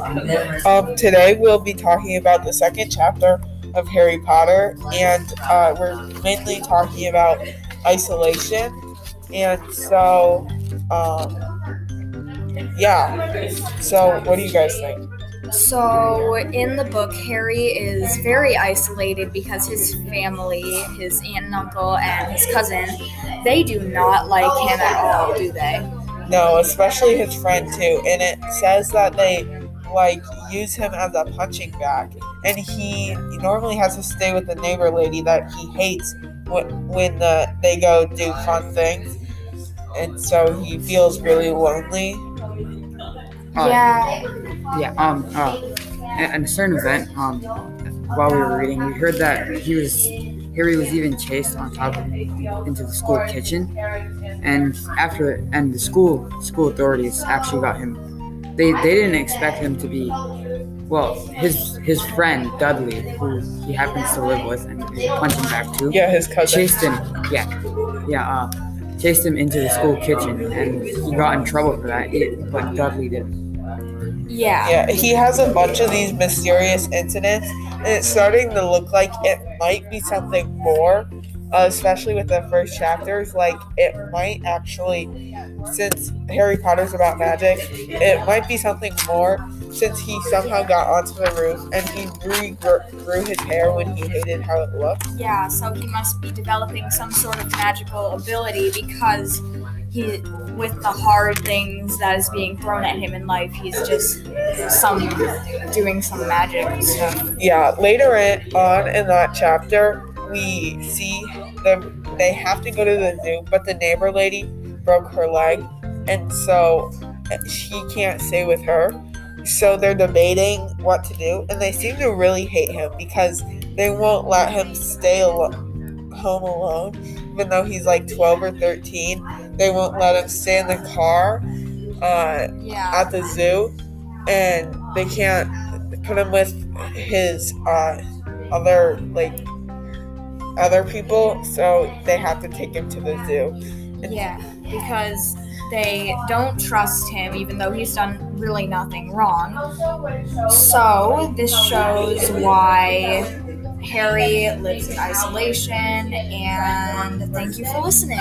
Um, today we'll be talking about the second chapter of Harry Potter, and uh, we're mainly talking about isolation. And so, um, yeah. So, what do you guys think? So, in the book, Harry is very isolated because his family, his aunt and uncle, and his cousin, they do not like him at all, do they? No, especially his friend too. And it says that they like use him as a punching bag, and he normally has to stay with the neighbor lady that he hates when when uh, they go do fun things, and so he feels really lonely. Uh, yeah. Yeah. Um. Uh, at at a certain event, um, while we were reading, we heard that he was Harry was even chased on top of into the school kitchen, and after and the school school authorities actually got him. They they didn't expect him to be. Well, his his friend Dudley, who he happens to live with and is a punching bag too, Yeah, his cousin. chased him. Yeah, yeah. Uh, chased him into the school kitchen, and he got in trouble for that. It, but Dudley didn't. Yeah. Yeah, he has a bunch of these mysterious incidents, and it's starting to look like it might be something more, uh, especially with the first chapters. Like, it might actually, since Harry Potter's about magic, it might be something more since he somehow got onto the roof and he regrew grew his hair when he hated how it looked. Yeah, so he must be developing some sort of magical ability because he, with the hard things that is being thrown at him in life, he's just some doing some magic. Yeah, later in, on in that chapter, we see them. They have to go to the zoo, but the neighbor lady broke her leg, and so she can't stay with her. So they're debating what to do, and they seem to really hate him because they won't let him stay alo- home alone, even though he's like 12 or 13. They won't let him stay in the car uh, Yeah. at the zoo, and they can't put him with his uh, other like other people, so they have to take him to the zoo. Yeah, because they don't trust him, even though he's done really nothing wrong. So, this shows why Harry lives in isolation, and thank you for listening.